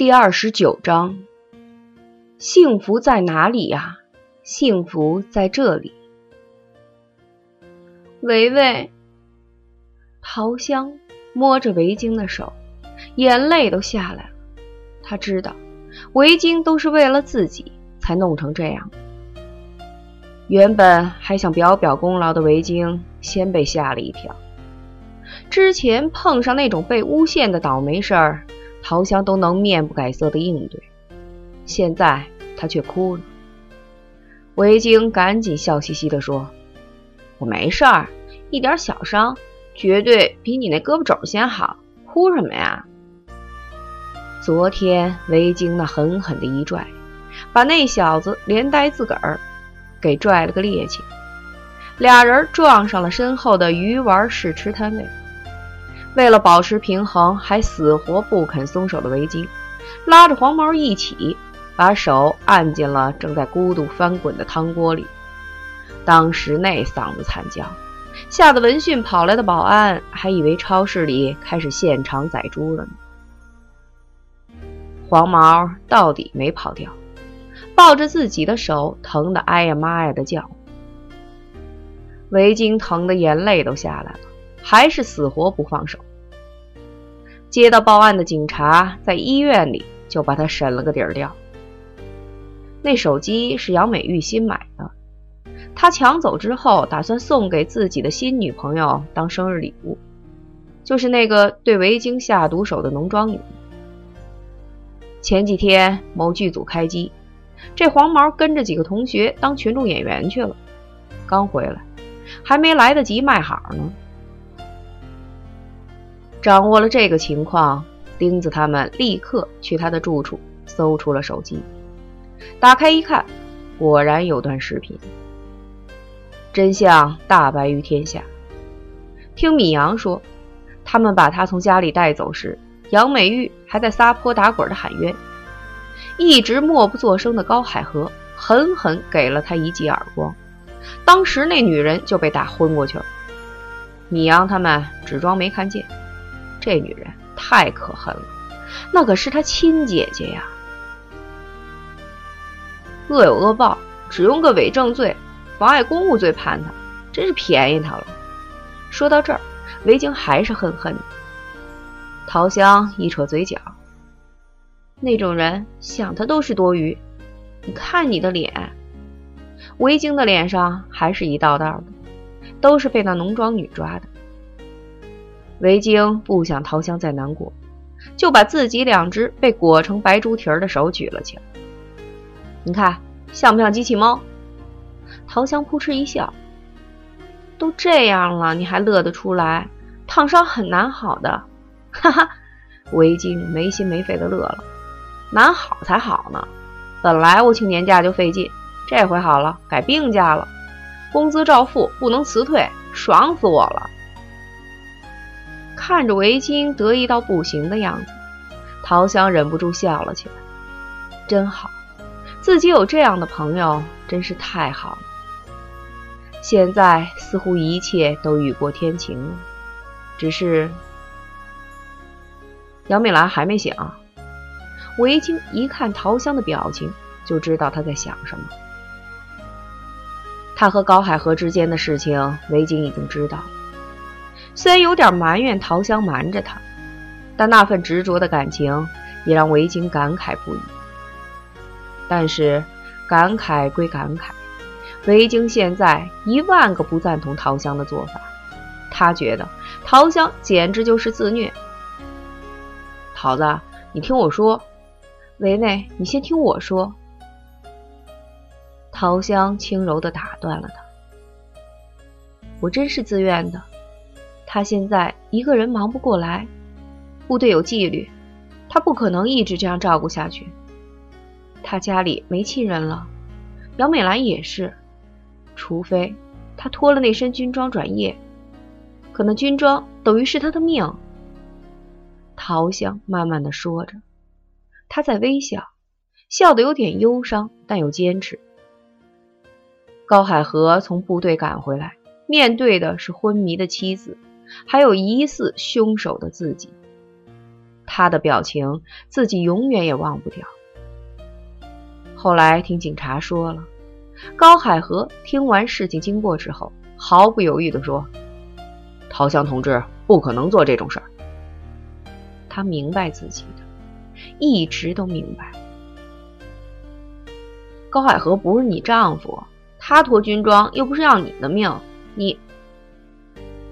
第二十九章，幸福在哪里呀？幸福在这里。维维，桃香摸着维京的手，眼泪都下来了。他知道，维京都是为了自己才弄成这样。原本还想表表功劳的维京，先被吓了一跳。之前碰上那种被诬陷的倒霉事儿。桃香都能面不改色的应对，现在他却哭了。维京赶紧笑嘻嘻地说：“我没事儿，一点小伤，绝对比你那胳膊肘先好，哭什么呀？”昨天维京那狠狠的一拽，把那小子连带自个儿给拽了个趔趄，俩人撞上了身后的鱼丸试吃摊位。为了保持平衡，还死活不肯松手的围巾，拉着黄毛一起，把手按进了正在咕嘟翻滚的汤锅里。当时那嗓子惨叫，吓得闻讯跑来的保安还以为超市里开始现场宰猪了呢。黄毛到底没跑掉，抱着自己的手，疼得哎呀妈呀的叫。围巾疼得眼泪都下来了。还是死活不放手。接到报案的警察在医院里就把他审了个底儿掉。那手机是杨美玉新买的，他抢走之后打算送给自己的新女朋友当生日礼物，就是那个对维京下毒手的浓妆女。前几天某剧组开机，这黄毛跟着几个同学当群众演员去了，刚回来，还没来得及卖好呢。掌握了这个情况，钉子他们立刻去他的住处搜出了手机，打开一看，果然有段视频。真相大白于天下。听米阳说，他们把他从家里带走时，杨美玉还在撒泼打滚的喊冤，一直默不作声的高海河狠狠给了他一记耳光，当时那女人就被打昏过去了。米阳他们只装没看见。这女人太可恨了，那可是他亲姐姐呀！恶有恶报，只用个伪证罪、妨碍公务罪判他，真是便宜他了。说到这儿，维京还是恨恨的。桃香一扯嘴角，那种人想他都是多余。你看你的脸，维京的脸上还是一道道的，都是被那浓妆女抓的。维京不想桃香再难过，就把自己两只被裹成白猪蹄儿的手举了起来。你看像不像机器猫？桃香扑哧一笑：“都这样了，你还乐得出来？烫伤很难好的。”哈哈，维京没心没肺的乐了：“难好才好呢！本来我请年假就费劲，这回好了，改病假了，工资照付，不能辞退，爽死我了！”看着维京得意到不行的样子，桃香忍不住笑了起来。真好，自己有这样的朋友，真是太好了。现在似乎一切都雨过天晴了，只是杨美兰还没醒。维京一看桃香的表情，就知道她在想什么。他和高海河之间的事情，维京已经知道了。虽然有点埋怨桃香瞒着他，但那份执着的感情也让维京感慨不已。但是感慨归感慨，维京现在一万个不赞同桃香的做法。他觉得桃香简直就是自虐。桃子，你听我说。维维，你先听我说。桃香轻柔地打断了他。我真是自愿的。他现在一个人忙不过来，部队有纪律，他不可能一直这样照顾下去。他家里没亲人了，杨美兰也是，除非他脱了那身军装转业，可那军装等于是他的命。陶香慢慢的说着，他在微笑，笑得有点忧伤，但又坚持。高海河从部队赶回来，面对的是昏迷的妻子。还有疑似凶手的自己，他的表情自己永远也忘不掉。后来听警察说了，高海河听完事情经过之后，毫不犹豫地说：“陶香同志不可能做这种事儿。”他明白自己的，一直都明白。高海河不是你丈夫，他脱军装又不是要你的命，你……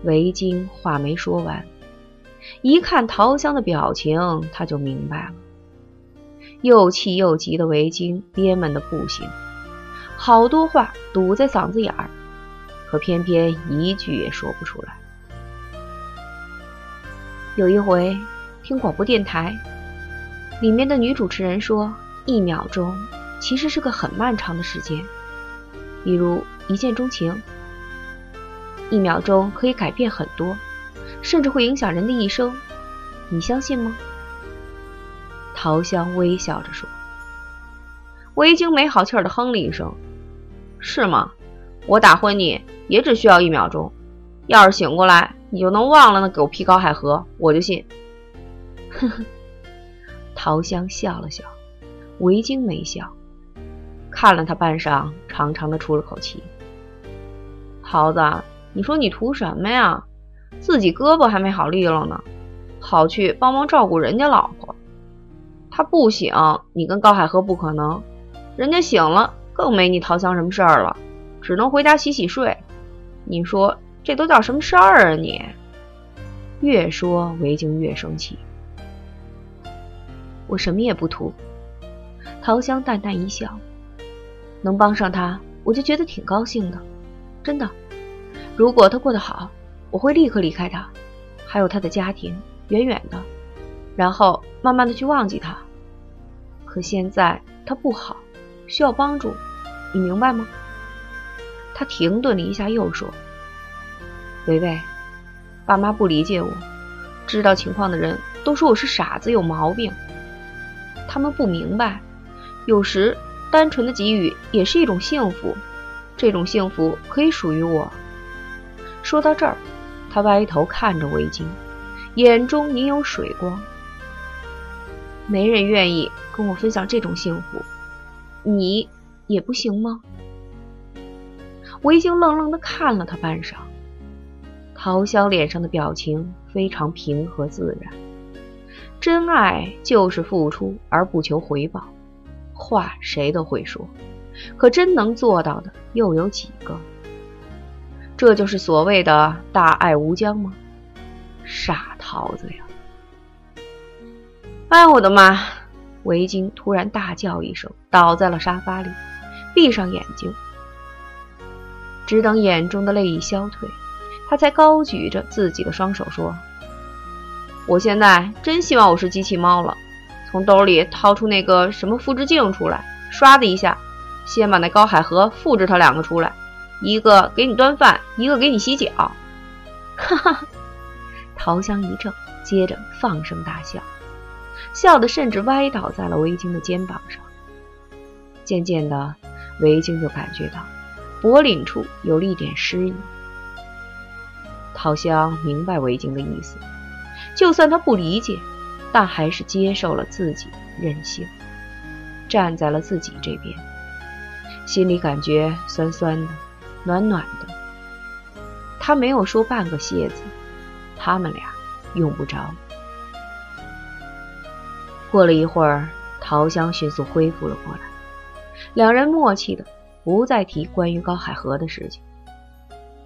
维京话没说完。一看桃香的表情，他就明白了。又气又急的维京憋闷的不行，好多话堵在嗓子眼儿，可偏偏一句也说不出来。有一回听广播电台，里面的女主持人说：“一秒钟其实是个很漫长的时间，比如一见钟情，一秒钟可以改变很多。”甚至会影响人的一生，你相信吗？桃香微笑着说。维京没好气儿的哼了一声：“是吗？我打昏你也只需要一秒钟，要是醒过来你就能忘了那狗屁高海河，我就信。”呵呵，桃香笑了笑，维京没笑，看了他半晌，长长的出了口气：“桃子，你说你图什么呀？”自己胳膊还没好利落呢，跑去帮忙照顾人家老婆。他不醒，你跟高海河不可能；人家醒了，更没你陶香什么事儿了，只能回家洗洗睡。你说这都叫什么事儿啊？你越说维京越生气。我什么也不图。陶香淡淡一笑，能帮上他，我就觉得挺高兴的，真的。如果他过得好。我会立刻离开他，还有他的家庭，远远的，然后慢慢的去忘记他。可现在他不好，需要帮助，你明白吗？他停顿了一下，又说：“维维，爸妈不理解我，知道情况的人都说我是傻子，有毛病。他们不明白，有时单纯的给予也是一种幸福，这种幸福可以属于我。”说到这儿。他歪头看着围巾，眼中隐有水光。没人愿意跟我分享这种幸福，你也不行吗？维京愣愣的看了他半晌，陶香脸上的表情非常平和自然。真爱就是付出而不求回报，话谁都会说，可真能做到的又有几个？这就是所谓的大爱无疆吗？傻桃子呀！哎，我的妈！维京突然大叫一声，倒在了沙发里，闭上眼睛。只等眼中的泪已消退，他才高举着自己的双手说：“我现在真希望我是机器猫了，从兜里掏出那个什么复制镜出来，唰的一下，先把那高海河复制他两个出来。”一个给你端饭，一个给你洗脚，哈哈！桃香一怔，接着放声大笑，笑得甚至歪倒在了维京的肩膀上。渐渐的，维京就感觉到脖领处有了一点湿意。桃香明白维京的意思，就算他不理解，但还是接受了自己任性，站在了自己这边，心里感觉酸酸的。暖暖的，他没有说半个谢字，他们俩用不着。过了一会儿，桃香迅速恢复了过来，两人默契的不再提关于高海河的事情。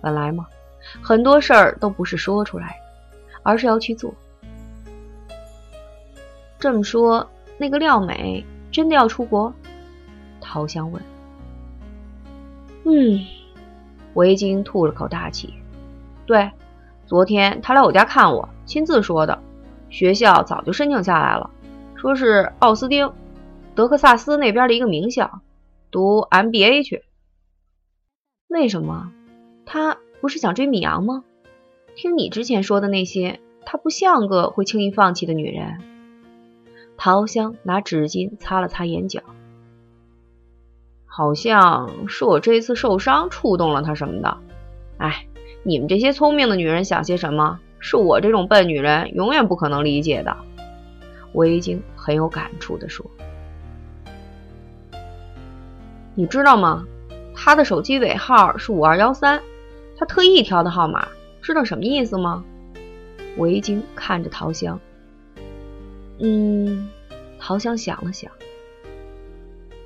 本来嘛，很多事儿都不是说出来，而是要去做。这么说，那个廖美真的要出国？桃香问。嗯。维京吐了口大气，对，昨天他来我家看我，亲自说的。学校早就申请下来了，说是奥斯丁，德克萨斯那边的一个名校，读 MBA 去。为什么？他不是想追米阳吗？听你之前说的那些，他不像个会轻易放弃的女人。桃香拿纸巾擦了擦眼角。好像是我这一次受伤触动了他什么的，哎，你们这些聪明的女人想些什么，是我这种笨女人永远不可能理解的。我已经很有感触的说：“你知道吗？他的手机尾号是五二幺三，他特意挑的号码，知道什么意思吗？”维京看着桃香，嗯，桃香想了想，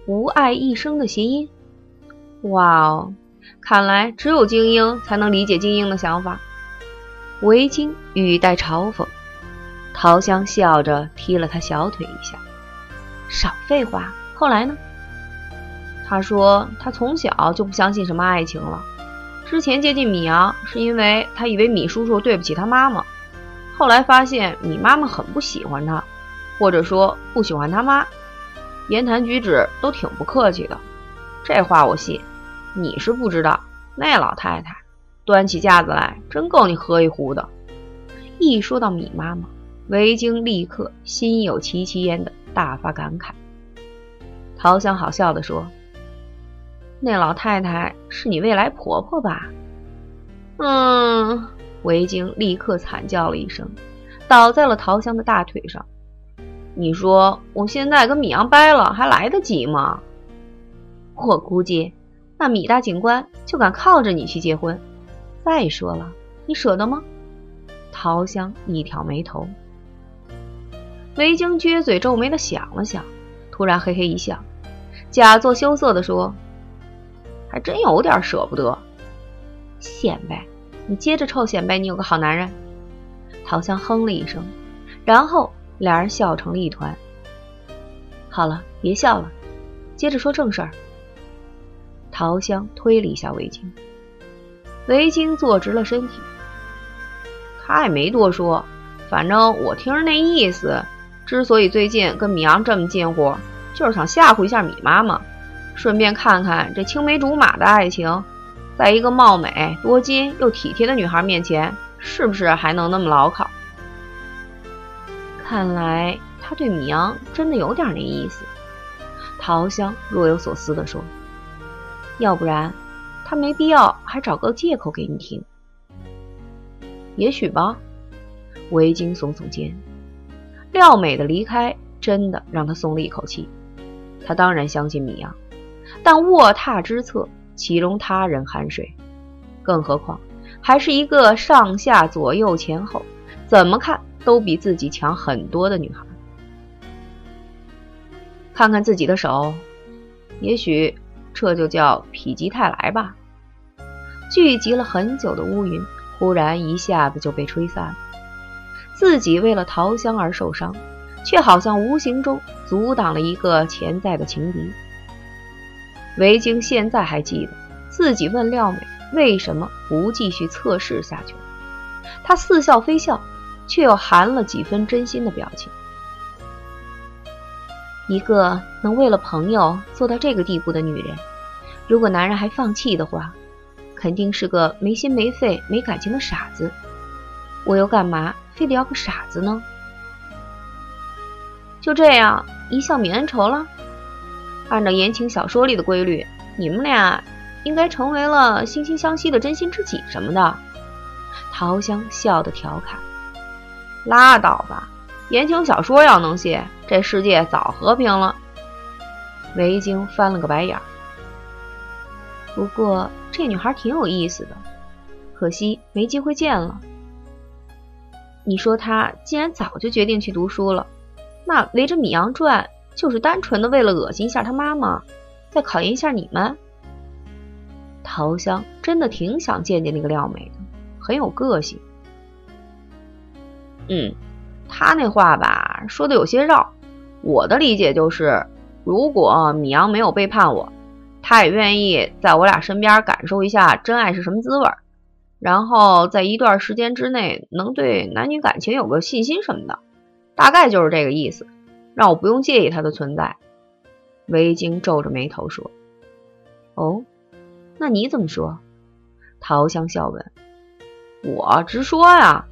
无爱一生的谐音。哇哦，看来只有精英才能理解精英的想法。维京语带嘲讽，桃香笑着踢了他小腿一下。少废话。后来呢？他说他从小就不相信什么爱情了。之前接近米阳是因为他以为米叔叔对不起他妈妈。后来发现米妈妈很不喜欢他，或者说不喜欢他妈，言谈举止都挺不客气的。这话我信，你是不知道，那老太太端起架子来真够你喝一壶的。一说到米妈妈，维京立刻心有戚戚焉的大发感慨。陶香好笑的说：“那老太太是你未来婆婆吧？”嗯。维京立刻惨叫了一声，倒在了桃香的大腿上。你说我现在跟米阳掰了，还来得及吗？我估计那米大警官就敢靠着你去结婚。再说了，你舍得吗？桃香一挑眉头。维京撅嘴皱眉的想了想，突然嘿嘿一笑，假作羞涩的说：“还真有点舍不得，显摆。”你接着臭显摆，你有个好男人。桃香哼了一声，然后俩人笑成了一团。好了，别笑了，接着说正事儿。桃香推了一下围巾，围巾坐直了身体。他也没多说，反正我听着那意思，之所以最近跟米阳这么近乎，就是想吓唬一下米妈妈，顺便看看这青梅竹马的爱情。在一个貌美、多金又体贴的女孩面前，是不是还能那么牢靠？看来他对米阳真的有点那意思。桃香若有所思地说：“要不然，他没必要还找个借口给你听。也许吧。”维京耸耸肩。廖美的离开真的让他松了一口气。他当然相信米阳，但卧榻之侧。岂容他人酣睡？更何况还是一个上下左右前后，怎么看都比自己强很多的女孩。看看自己的手，也许这就叫否极泰来吧。聚集了很久的乌云，忽然一下子就被吹散了。自己为了桃香而受伤，却好像无形中阻挡了一个潜在的情敌。维京现在还记得自己问廖美为什么不继续测试下去，他似笑非笑，却又含了几分真心的表情。一个能为了朋友做到这个地步的女人，如果男人还放弃的话，肯定是个没心没肺、没感情的傻子。我又干嘛非得要个傻子呢？就这样一笑泯恩仇了。按照言情小说里的规律，你们俩应该成为了惺惺相惜的真心知己什么的。桃香笑得调侃：“拉倒吧，言情小说要能写，这世界早和平了。”维京翻了个白眼。不过这女孩挺有意思的，可惜没机会见了。你说她既然早就决定去读书了，那围着米阳转。就是单纯的为了恶心一下他妈妈，再考验一下你们。桃香真的挺想见见那个廖美的，很有个性。嗯，他那话吧说的有些绕，我的理解就是，如果米阳没有背叛我，他也愿意在我俩身边感受一下真爱是什么滋味，然后在一段时间之内能对男女感情有个信心什么的，大概就是这个意思。让我不用介意他的存在，维京皱着眉头说：“哦，那你怎么说？”桃香笑问：“我直说呀，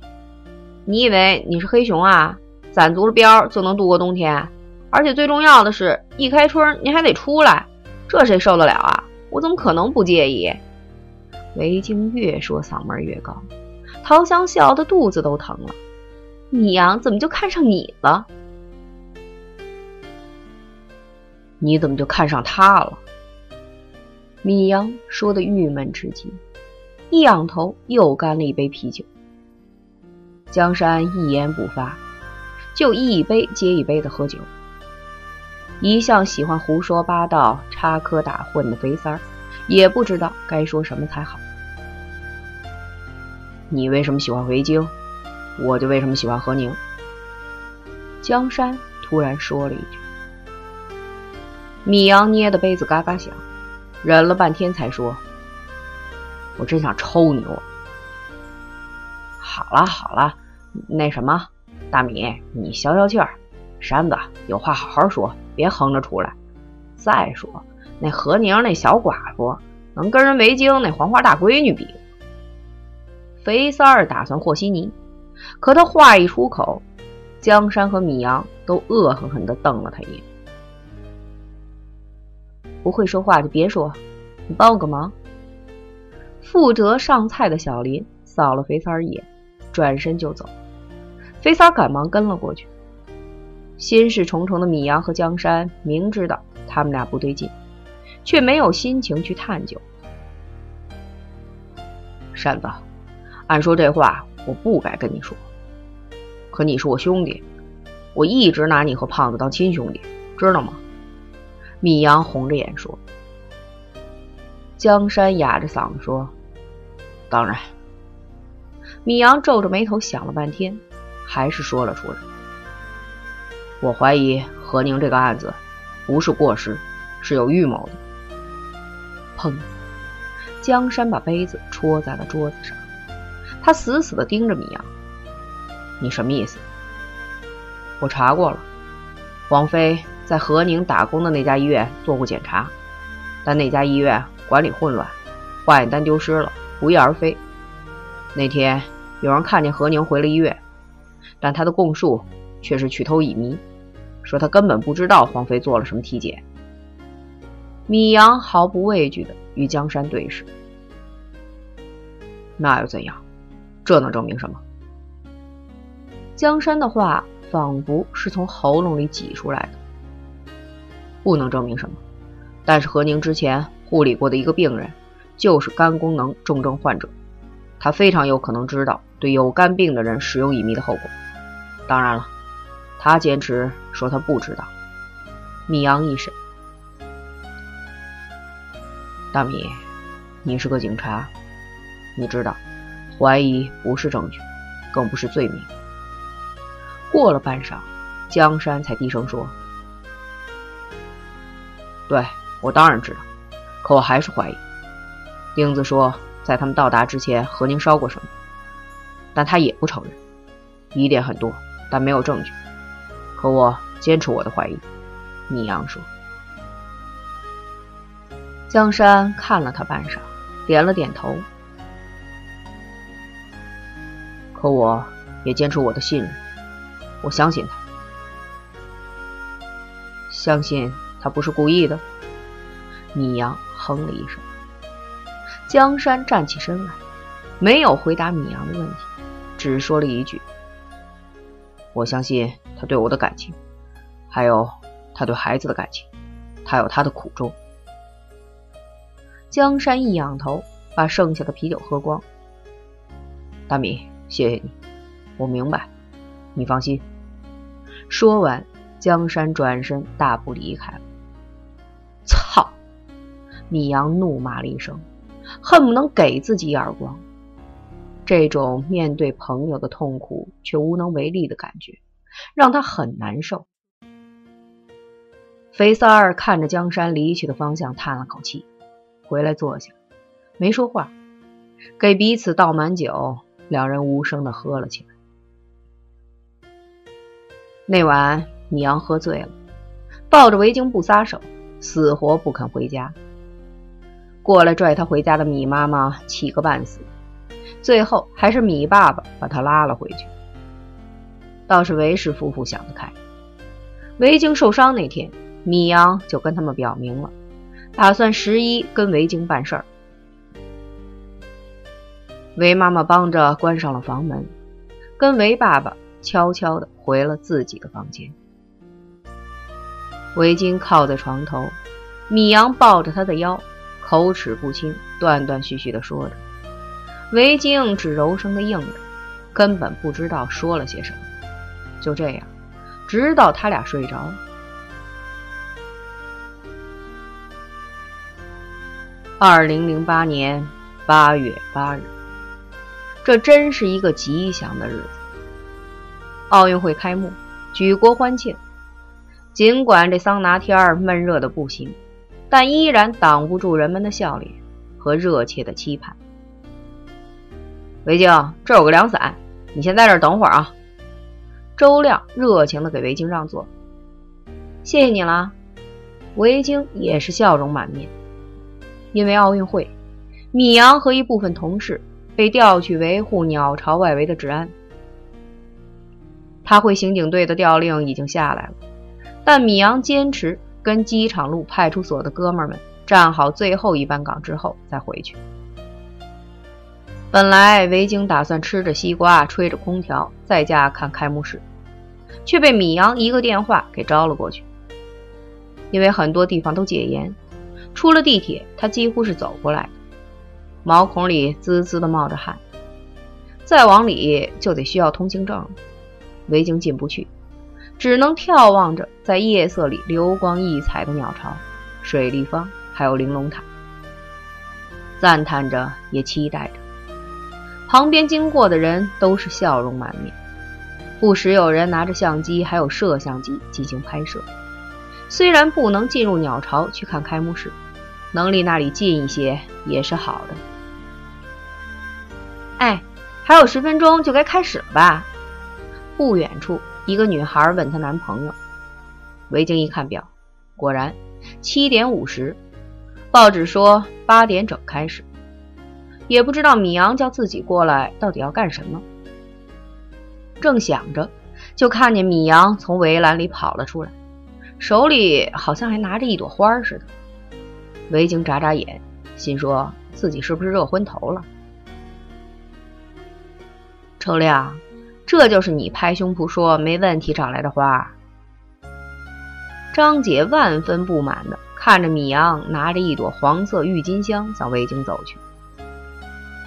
你以为你是黑熊啊？攒足了膘就能度过冬天？而且最重要的是，一开春您还得出来，这谁受得了啊？我怎么可能不介意？”维京越说嗓门越高，桃香笑得肚子都疼了。米阳怎么就看上你了？你怎么就看上他了？米阳说的郁闷至极，一仰头又干了一杯啤酒。江山一言不发，就一杯接一杯的喝酒。一向喜欢胡说八道、插科打诨的肥三儿，也不知道该说什么才好。你为什么喜欢回京，我就为什么喜欢何宁。江山突然说了一句。米阳捏的杯子嘎嘎响，忍了半天才说：“我真想抽你！”我好了好了，那什么，大米，你消消气儿。山子有话好好说，别哼着出来。再说那何宁那小寡妇，能跟人维京那黄花大闺女比？肥三儿打算和稀泥，可他话一出口，江山和米阳都恶狠狠地瞪了他一眼。不会说话就别说，你帮我个忙。负责上菜的小林扫了肥三儿一眼，转身就走。肥三儿赶忙跟了过去。心事重重的米阳和江山明知道他们俩不对劲，却没有心情去探究。山子，按说这话我不该跟你说，可你是我兄弟，我一直拿你和胖子当亲兄弟，知道吗？米阳红着眼说：“江山哑着嗓子说，当然。”米阳皱着眉头想了半天，还是说了出来：“我怀疑何宁这个案子不是过失，是有预谋的。”砰！江山把杯子戳在了桌子上，他死死的盯着米阳：“你什么意思？”我查过了，王菲。在何宁打工的那家医院做过检查，但那家医院管理混乱，化验单丢失了，不翼而飞。那天有人看见何宁回了医院，但他的供述却是去头乙醚，说他根本不知道黄飞做了什么体检。米阳毫不畏惧的与江山对视，那又怎样？这能证明什么？江山的话仿佛是从喉咙里挤出来的。不能证明什么，但是何宁之前护理过的一个病人，就是肝功能重症患者，他非常有可能知道对有肝病的人使用乙醚的后果。当然了，他坚持说他不知道。米阳一审，大米，你是个警察，你知道，怀疑不是证据，更不是罪名。过了半晌，江山才低声说。对我当然知道，可我还是怀疑。钉子说，在他们到达之前，何宁烧过什么，但他也不承认。疑点很多，但没有证据。可我坚持我的怀疑。米阳说。江山看了他半晌，点了点头。可我也坚持我的信任，我相信他，相信。他不是故意的。米阳哼了一声。江山站起身来，没有回答米阳的问题，只说了一句：“我相信他对我的感情，还有他对孩子的感情，他有他的苦衷。”江山一仰头，把剩下的啤酒喝光。大米，谢谢你，我明白，你放心。说完，江山转身大步离开了。操米阳怒骂了一声，恨不能给自己一耳光。这种面对朋友的痛苦却无能为力的感觉，让他很难受。肥三儿看着江山离去的方向，叹了口气，回来坐下，没说话，给彼此倒满酒，两人无声的喝了起来。那晚，米阳喝醉了，抱着围巾不撒手，死活不肯回家。过来拽他回家的米妈妈气个半死，最后还是米爸爸把他拉了回去。倒是韦氏夫妇想得开，维京受伤那天，米阳就跟他们表明了，打算十一跟维京办事儿。韦妈妈帮着关上了房门，跟韦爸爸悄悄的回了自己的房间。围巾靠在床头，米阳抱着他的腰，口齿不清，断断续续地说着。围巾只柔声地应着，根本不知道说了些什么。就这样，直到他俩睡着。二零零八年八月八日，这真是一个吉祥的日子。奥运会开幕，举国欢庆。尽管这桑拿天儿闷热的不行，但依然挡不住人们的笑脸和热切的期盼。维京，这有个凉伞，你先在这等会儿啊。周亮热情的给维京让座。谢谢你了。维京也是笑容满面。因为奥运会，米阳和一部分同事被调去维护鸟巢外围的治安。他会刑警队的调令已经下来了，但米阳坚持跟机场路派出所的哥们儿们站好最后一班岗之后再回去。本来维京打算吃着西瓜，吹着空调，在家看开幕式，却被米阳一个电话给招了过去。因为很多地方都戒严。出了地铁，他几乎是走过来的，毛孔里滋滋的冒着汗。再往里就得需要通行证了，维京进不去，只能眺望着在夜色里流光溢彩的鸟巢、水立方还有玲珑塔，赞叹着也期待着。旁边经过的人都是笑容满面，不时有人拿着相机还有摄像机进行拍摄。虽然不能进入鸟巢去看开幕式。能离那里近一些也是好的。哎，还有十分钟就该开始了吧？不远处，一个女孩问她男朋友。维京一看表，果然七点五十。报纸说八点整开始。也不知道米阳叫自己过来到底要干什么。正想着，就看见米阳从围栏里跑了出来，手里好像还拿着一朵花似的。维京眨眨眼，心说自己是不是热昏头了？程亮，这就是你拍胸脯说没问题找来的花？张姐万分不满的看着米阳拿着一朵黄色郁金香向维京走去。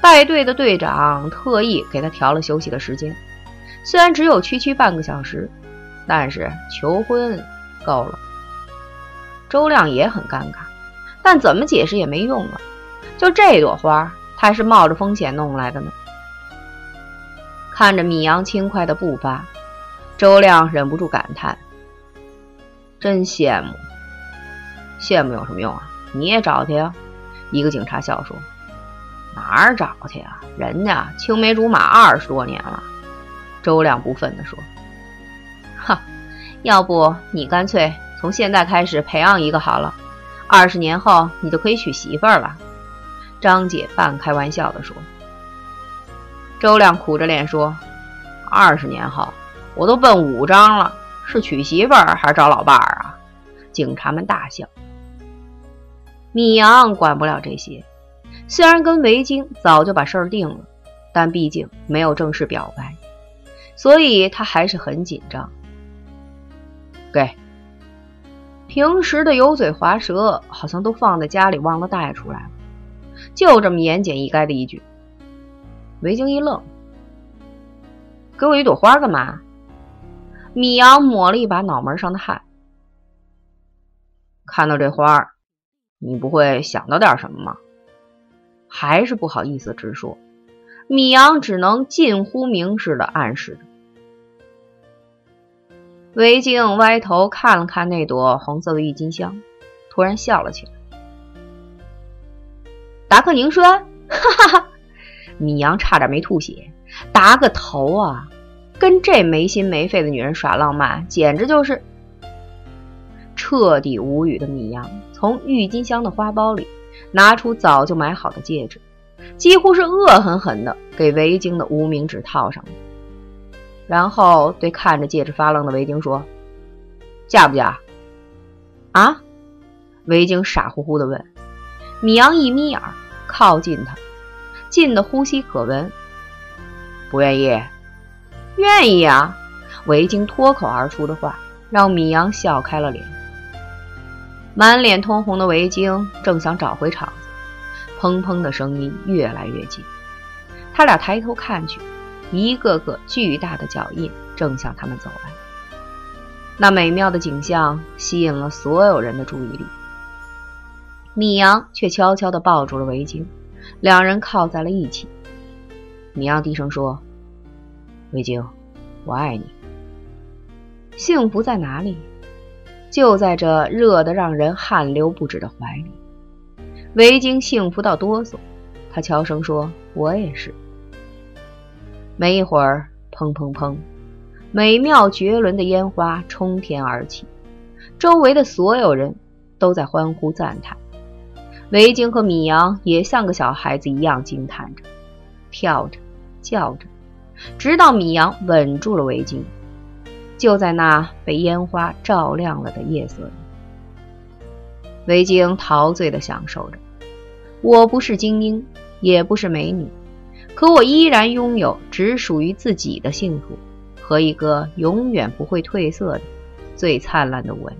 带队的队长特意给他调了休息的时间，虽然只有区区半个小时，但是求婚够了。周亮也很尴尬。但怎么解释也没用啊！就这朵花，他是冒着风险弄来的呢。看着米阳轻快的步伐，周亮忍不住感叹：“真羡慕，羡慕有什么用啊？你也找去呀！”一个警察笑说：“哪儿找去呀？人家青梅竹马二十多年了。”周亮不忿地说：“哈，要不你干脆从现在开始培养一个好了。”二十年后，你就可以娶媳妇儿了。”张姐半开玩笑地说。周亮苦着脸说：“二十年后，我都奔五张了，是娶媳妇儿还是找老伴儿啊？”警察们大笑。米阳管不了这些，虽然跟维京早就把事儿定了，但毕竟没有正式表白，所以他还是很紧张。给。平时的油嘴滑舌，好像都放在家里忘了带出来了。就这么言简意赅的一句，维京一愣：“给我一朵花干嘛？”米阳抹了一把脑门上的汗，看到这花，你不会想到点什么吗？还是不好意思直说，米阳只能近乎明示的暗示着。维静歪头看了看那朵红色的郁金香，突然笑了起来。达克宁说：“哈哈哈！”米阳差点没吐血。达个头啊！跟这没心没肺的女人耍浪漫，简直就是彻底无语的米阳。从郁金香的花苞里拿出早就买好的戒指，几乎是恶狠狠的给维京的无名指套上了。然后对看着戒指发愣的维京说：“嫁不嫁？”啊？维京傻乎乎的问。米阳一眯眼，靠近他，近的呼吸可闻。不愿意？愿意啊！维京脱口而出的话让米阳笑开了脸。满脸通红的维京正想找回场子，砰砰的声音越来越近。他俩抬头看去，一个个巨大的脚印正向他们走来。那美妙的景象吸引了所有人的注意力。米阳却悄悄地抱住了维京，两人靠在了一起。米阳低声说：“维京，我爱你。幸福在哪里？”就在这热得让人汗流不止的怀里，维京幸福到哆嗦。他悄声说：“我也是。”没一会儿，砰砰砰，美妙绝伦的烟花冲天而起，周围的所有人都在欢呼赞叹。维京和米阳也像个小孩子一样惊叹着，跳着，叫着，直到米阳稳住了维京。就在那被烟花照亮了的夜色里，维京陶醉地享受着。我不是精英，也不是美女，可我依然拥有只属于自己的幸福和一个永远不会褪色的最灿烂的吻。